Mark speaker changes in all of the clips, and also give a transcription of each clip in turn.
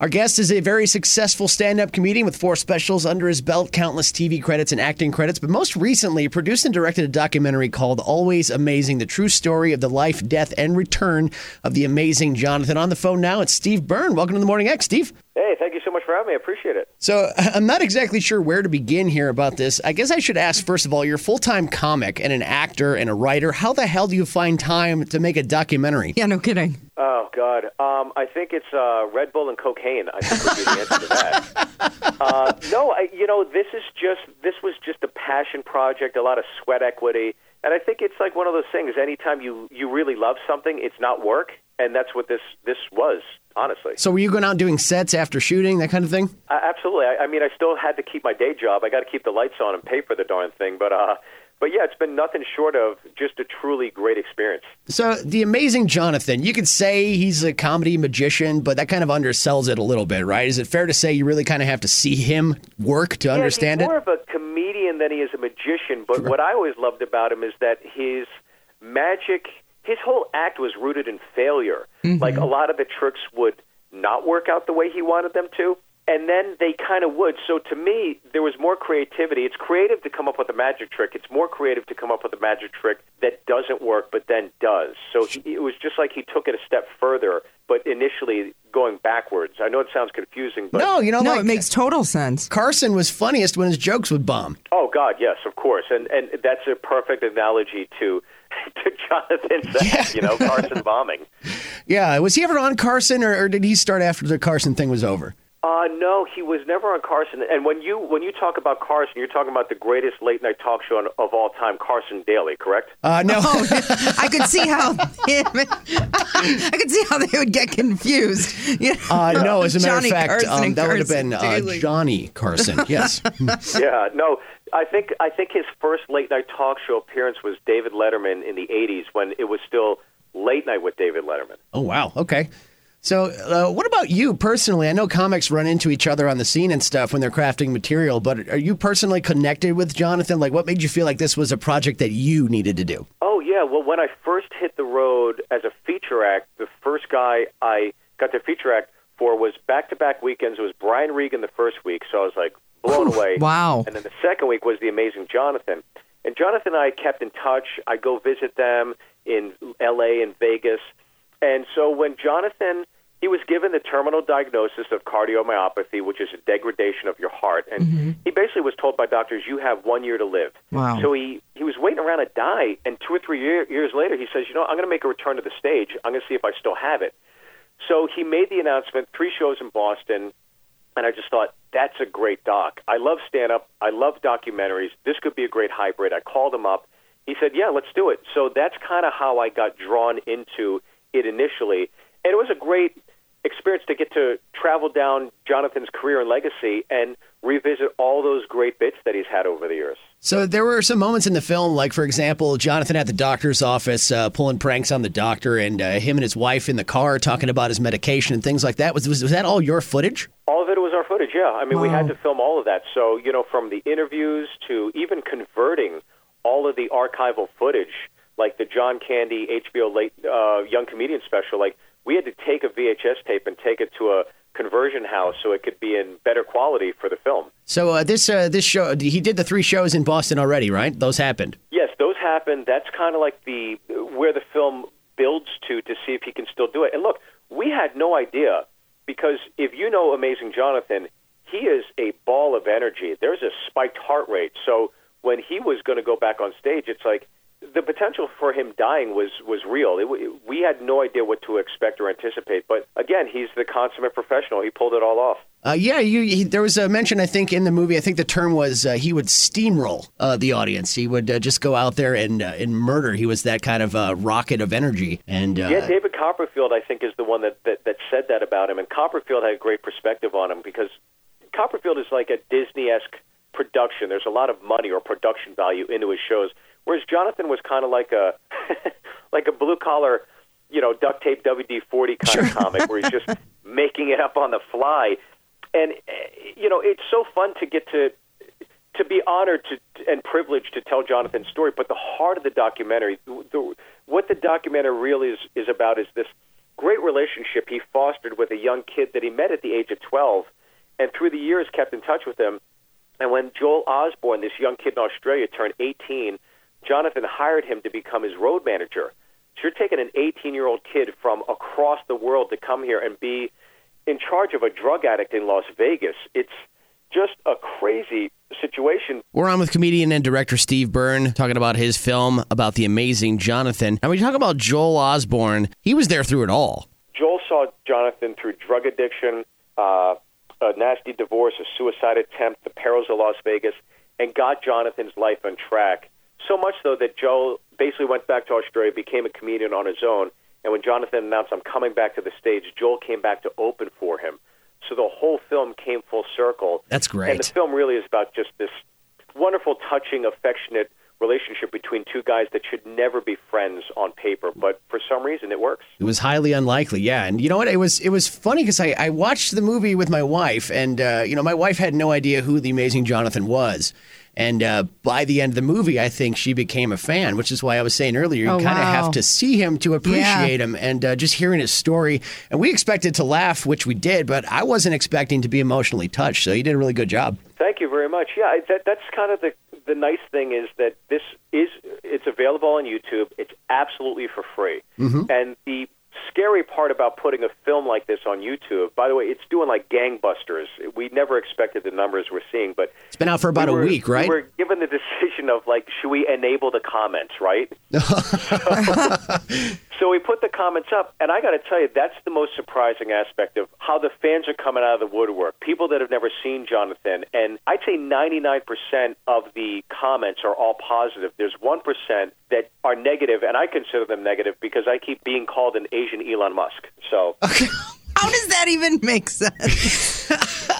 Speaker 1: Our guest is a very successful stand up comedian with four specials under his belt, countless TV credits and acting credits, but most recently produced and directed a documentary called Always Amazing The True Story of the Life, Death, and Return of the Amazing Jonathan. On the phone now, it's Steve Byrne. Welcome to the Morning X, Steve.
Speaker 2: Hey, thank you so much for having me. I appreciate it.
Speaker 1: So, I'm not exactly sure where to begin here about this. I guess I should ask first of all, you're a full time comic and an actor and a writer. How the hell do you find time to make a documentary?
Speaker 3: Yeah, no kidding.
Speaker 2: Oh God, um, I think it's uh, Red Bull and cocaine. I think would be the answer to that. Uh, no, I, you know, this is just this was just a passion project, a lot of sweat equity, and I think it's like one of those things. Anytime you you really love something, it's not work, and that's what this this was. Honestly,
Speaker 1: So, were you going out doing sets after shooting, that kind of thing?
Speaker 2: uh, absolutely. I, I mean, I still had to keep my day job. I got to keep the lights on and pay for the darn thing, but. uh but yeah, it's been nothing short of just a truly great experience.
Speaker 1: So, the amazing Jonathan, you could say he's a comedy magician, but that kind of undersells it a little bit, right? Is it fair to say you really kind of have to see him work to understand
Speaker 2: yeah,
Speaker 1: it?
Speaker 2: he's more of a comedian than he is a magician. But what I always loved about him is that his magic, his whole act was rooted in failure.
Speaker 1: Mm-hmm.
Speaker 2: Like a lot of the tricks would not work out the way he wanted them to. And then they kind of would. So to me, there was more creativity. It's creative to come up with a magic trick. It's more creative to come up with a magic trick that doesn't work, but then does. So he, it was just like he took it a step further, but initially going backwards. I know it sounds confusing, but
Speaker 1: No, you know,
Speaker 3: No,
Speaker 1: like
Speaker 3: it makes total sense.
Speaker 1: Carson was funniest when his jokes would bomb.
Speaker 2: Oh God, yes, of course, and and that's a perfect analogy to to Jonathan's act, you know, Carson bombing.
Speaker 1: Yeah, was he ever on Carson, or, or did he start after the Carson thing was over?
Speaker 2: Uh, no, he was never on Carson. And when you when you talk about Carson, you're talking about the greatest late night talk show on, of all time, Carson Daly, correct?
Speaker 1: Uh, no.
Speaker 3: I could see how I could see how they would get confused. You know?
Speaker 1: Uh, no, as a matter
Speaker 3: Johnny
Speaker 1: of fact, um,
Speaker 3: and
Speaker 1: that would have been uh, Johnny Carson. Yes.
Speaker 2: yeah, no. I think I think his first late night talk show appearance was David Letterman in the '80s when it was still late night with David Letterman.
Speaker 1: oh, wow. Okay. So, uh, what about you personally? I know comics run into each other on the scene and stuff when they're crafting material, but are you personally connected with Jonathan? Like, what made you feel like this was a project that you needed to do?
Speaker 2: Oh yeah, well when I first hit the road as a feature act, the first guy I got to feature act for was back to back weekends. It was Brian Regan the first week, so I was like blown away.
Speaker 3: wow.
Speaker 2: And then the second week was the amazing Jonathan. And Jonathan and I kept in touch. I go visit them in LA and Vegas. And so when Jonathan he was given the terminal diagnosis of cardiomyopathy, which is a degradation of your heart, and mm-hmm. he basically was told by doctors, "You have one year to live."
Speaker 3: Wow.
Speaker 2: So he he was waiting around to die, and two or three year, years later, he says, "You know, I'm going to make a return to the stage. I'm going to see if I still have it." So he made the announcement, three shows in Boston, and I just thought that's a great doc. I love stand up. I love documentaries. This could be a great hybrid. I called him up. He said, "Yeah, let's do it." So that's kind of how I got drawn into it initially, and it was a great experience to get to travel down Jonathan's career and legacy and revisit all those great bits that he's had over the years.
Speaker 1: So there were some moments in the film, like for example, Jonathan at the doctor's office uh, pulling pranks on the doctor, and uh, him and his wife in the car talking about his medication and things like that. Was was, was that all your footage?
Speaker 2: All of it was our footage, yeah. I mean, we had to film all of that. So, you know, from the interviews to even converting all of the archival footage, like the John Candy HBO late uh, young comedian special, like we had to take a VHS tape and take it to a conversion house so it could be in better quality for the film.
Speaker 1: So uh, this uh, this show, he did the three shows in Boston already, right? Those happened.
Speaker 2: Yes, those happened. That's kind of like the where the film builds to to see if he can still do it. And look, we had no idea because if you know Amazing Jonathan, he is a ball of energy. There's a spiked heart rate. So when he was going to go back on stage, it's like the potential for him dying was was real. It, we had no idea what to expect or anticipate. But again, he's the consummate professional. He pulled it all off.
Speaker 1: Uh, yeah, you, he, there was a mention, I think, in the movie. I think the term was uh, he would steamroll uh, the audience. He would uh, just go out there and uh, and murder. He was that kind of uh, rocket of energy. And uh,
Speaker 2: Yeah, David Copperfield, I think, is the one that, that, that said that about him. And Copperfield had a great perspective on him because Copperfield is like a Disney esque production. There's a lot of money or production value into his shows. Whereas Jonathan was kind of like a like a blue collar, you know, duct tape WD forty kind of comic where he's just making it up on the fly. And eh, you know, it's so fun to get to to be honored to and privileged to tell Jonathan's story. But the heart of the documentary, the, what the documentary really is, is about, is this great relationship he fostered with a young kid that he met at the age of 12, and through the years kept in touch with him. And when Joel Osborne, this young kid in Australia, turned 18, Jonathan hired him to become his road manager. So you're taking an 18 year old kid from across the world to come here and be in charge of a drug addict in Las Vegas. It's just a crazy situation.
Speaker 1: We're on with comedian and director Steve Byrne talking about his film about the amazing Jonathan. And we talk about Joel Osborne. He was there through it all.
Speaker 2: Joel saw Jonathan through drug addiction, uh, a nasty divorce, a suicide attempt, the perils of Las Vegas, and got Jonathan's life on track. So much so that Joel basically went back to Australia, became a comedian on his own. And when Jonathan announced, I'm coming back to the stage, Joel came back to open for him. So the whole film came full circle.
Speaker 1: That's great.
Speaker 2: And the film really is about just this wonderful, touching, affectionate relationship between two guys that should never be friends on paper, but for some reason it works.
Speaker 1: It was highly unlikely, yeah. And you know what? It was it was funny because I, I watched the movie with my wife, and uh, you know my wife had no idea who the amazing Jonathan was. And uh, by the end of the movie, I think she became a fan, which is why I was saying earlier, you
Speaker 3: Oh,
Speaker 1: kind of
Speaker 3: wow.
Speaker 1: have to see him to appreciate
Speaker 3: Yeah.
Speaker 1: him. And uh, just hearing his story, and we expected to laugh, which we did, but I wasn't expecting to be emotionally touched. So you did a really good job.
Speaker 2: Thank you very much. Yeah, that, that's kind of the the nice thing is that this is it's available on YouTube. It's absolutely for free. Mm-hmm. And the scary part about putting a film like this on YouTube, by the way, it's doing like gangbusters. We never expected the numbers we're seeing, but
Speaker 1: It's been out for about
Speaker 2: we were,
Speaker 1: a week, right?
Speaker 2: We're given the decision of like, should we enable the comments, right? so we put the comments up, and I got to tell you, that's the most surprising aspect of how the fans are coming out of the woodwork. People that have never seen Jonathan, and I'd say 99% of the comments are all positive. There's 1% that are negative, and I consider them negative because I keep being called an Asian Elon Musk. So
Speaker 3: How does that even make sense?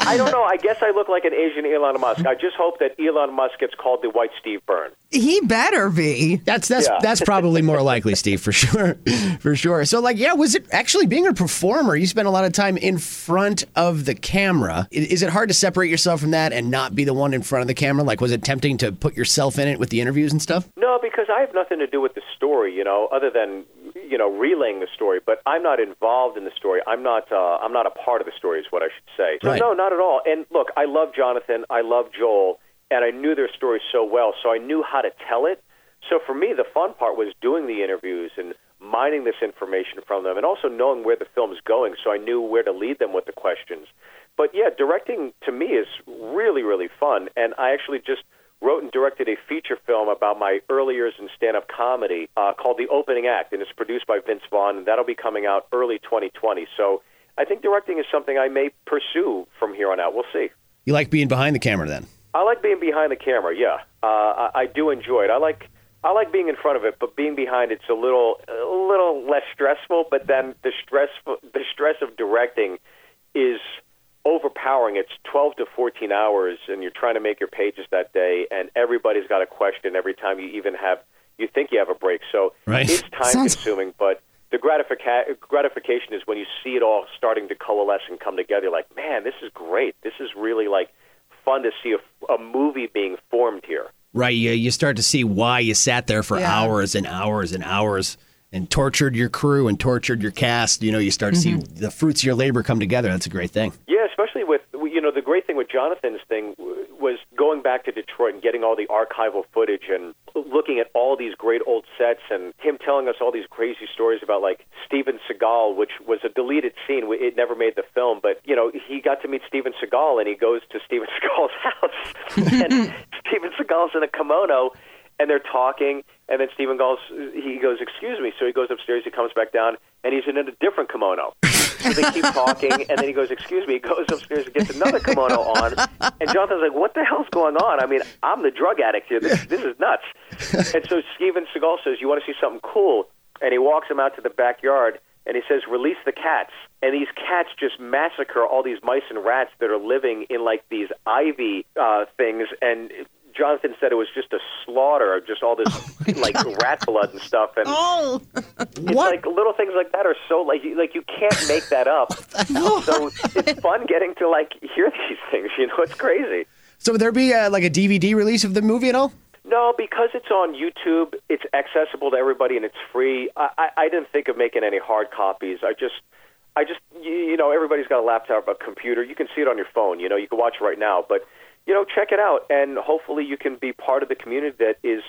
Speaker 2: I don't know. I guess I look like an Asian Elon Musk. I just hope that Elon Musk gets called the White Steve Byrne.
Speaker 3: he better be.
Speaker 1: That's that's
Speaker 2: Yeah.
Speaker 1: that's probably more likely, Steve, for sure, for sure. So, like, yeah, was it actually being a performer? You spent a lot of time in front of the camera. Is it hard to separate yourself from that and not be the one in front of the camera? Like, was it tempting to put yourself in it with the interviews and stuff?
Speaker 2: No, because I have nothing to do with the story, you know, other than you know relaying the story. But I'm not involved in the story. I'm not. Uh, I'm not a part of the story, is what I should say. So
Speaker 1: Right.
Speaker 2: no, not at all. And look, I love Jonathan. I love Joel, and I knew their story so well, so I knew how to tell it. So for me, the fun part was doing the interviews and mining this information from them, and also knowing where the film's going, so I knew where to lead them with the questions. But yeah, directing to me is really, really fun, and I actually just wrote and directed a feature film about my early years in stand-up comedy uh, called The Opening Act, and it's produced by Vince Vaughn, and that'll be coming out early 2020. So I think directing is something I may pursue from here on out. We'll see.
Speaker 1: You like being behind the camera then?
Speaker 2: I like being behind the camera. Yeah, uh, I, I do enjoy it. I like I like being in front of it, but being behind it's a little a little less stressful. But then the stress the stress of directing is overpowering. It's 12 to 14 hours, and you're trying to make your pages that day, and everybody's got a question every time you even have you think you have a break. So
Speaker 1: Right.
Speaker 2: it's time
Speaker 3: Sounds-
Speaker 2: consuming, but the gratifica- gratification is when you see it all starting to coalesce and come together. You're Like, man, this is great. This is really like fun to see a, a movie being formed here.
Speaker 1: Right. You, you start to see why you sat there for
Speaker 3: Yeah.
Speaker 1: hours and hours and hours and tortured your crew and tortured your cast. You know, you start to see mm-hmm. the fruits of your labor come together. That's a great thing.
Speaker 2: Yeah, especially with you know the great thing with Jonathan's thing was going back to Detroit and getting all the archival footage and looking at all these great old sets and him telling us all these crazy stories about like Steven Seagal, which was a deleted scene. It never made the film, but you know he got to meet Steven Seagal and he goes to Steven Seagal's house and Steven Seagal's in a kimono and they're talking and then Steven goes he goes excuse me so he goes upstairs he comes back down and he's in a different kimono so they keep talking, and then he goes, "Excuse me." He goes upstairs and gets another kimono on, and Jonathan's like, "What the hell's going on?" I mean, I'm the drug addict here. This, this is nuts. And so Steven Seagal says, "You want to see something cool?" And he walks him out to the backyard, and he says, "Release the cats." And these cats just massacre all these mice and rats that are living in like these ivy uh, things, and. Jonathan said it was just a slaughter of just all this like rat blood and stuff, and
Speaker 3: Oh,
Speaker 2: it's like little things like that are so like you, like you can't make that up. so it's fun getting to like hear these things. You know, it's crazy.
Speaker 1: So would there be uh, like a DVD release of the movie at all?
Speaker 2: No, because it's on YouTube, it's accessible to everybody and it's free. I, I, I didn't think of making any hard copies. I just, I just, you, you know, everybody's got a laptop, a computer. You can see it on your phone. You know, you can watch it right now. But, you know, check it out, and hopefully you can be part of the community that is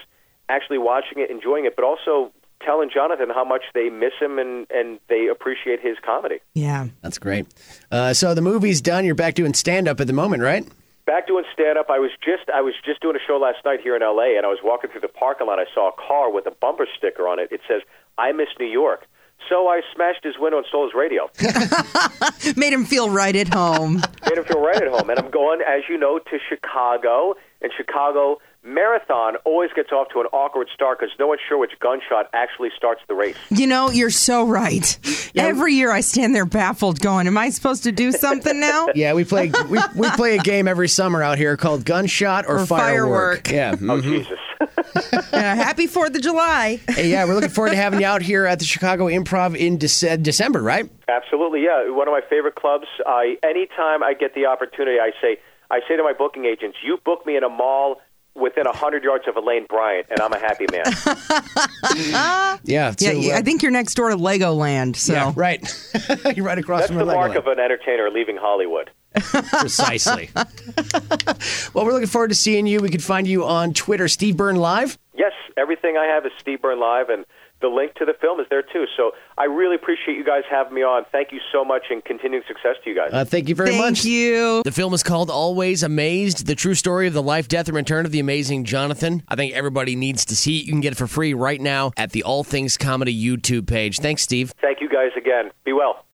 Speaker 2: actually watching it, enjoying it, but also telling Jonathan how much they miss him and, and they appreciate his comedy.
Speaker 3: Yeah.
Speaker 1: That's great. Uh, so the movie's done. You're back doing stand up at the moment, right?
Speaker 2: Back doing stand up. I was just I was just doing a show last night here in LA and I was walking through the parking lot. I saw a car with a bumper sticker on it. It says, I miss New York. So I smashed his window and stole his radio.
Speaker 3: Made him feel right at home.
Speaker 2: Made him feel right at home. And I'm going, as you know, to Chicago. And Chicago Marathon always gets off to an awkward start because no one's sure which gunshot actually starts the race.
Speaker 3: You know, you're so right. Every year I stand there baffled going, Am I supposed to do something now?
Speaker 1: Yeah, we play we, we play a game every summer out here called Gunshot or,
Speaker 3: Or Firework.
Speaker 1: Yeah.
Speaker 2: Oh,
Speaker 1: mhm.
Speaker 2: Jesus.
Speaker 3: Yeah, happy 4th of July.
Speaker 1: Hey, yeah, we're looking forward to having you out here at the Chicago Improv in Dece- December, right?
Speaker 2: Absolutely, yeah. One of my favorite clubs. I anytime I get the opportunity, I say I say to my booking agents, "You book me in a mall within a hundred yards of a Lane Bryant, and I'm a happy man."
Speaker 1: Yeah. so,
Speaker 3: yeah,
Speaker 1: uh,
Speaker 3: I think you're next door to Legoland. So
Speaker 1: Yeah, right. You're right across
Speaker 2: That's
Speaker 1: from
Speaker 2: the mark of an entertainer leaving Hollywood.
Speaker 1: Precisely. well, we're looking forward to seeing you. We can find you on Twitter, Steve Byrne Live.
Speaker 2: Yes, everything I have is Steve Byrne Live, and the link to the film is there too. So I really appreciate you guys having me on. Thank you so much, and continuing success to you guys.
Speaker 1: Uh, thank you very
Speaker 3: thank
Speaker 1: much.
Speaker 3: you.
Speaker 1: The film is called Always Amazed, the true story of the life, death, and return of the amazing Jonathan. I think everybody needs to see it. You can get it for free right now at the All Things Comedy YouTube page. Thanks, Steve.
Speaker 2: Thank you guys again. Be well.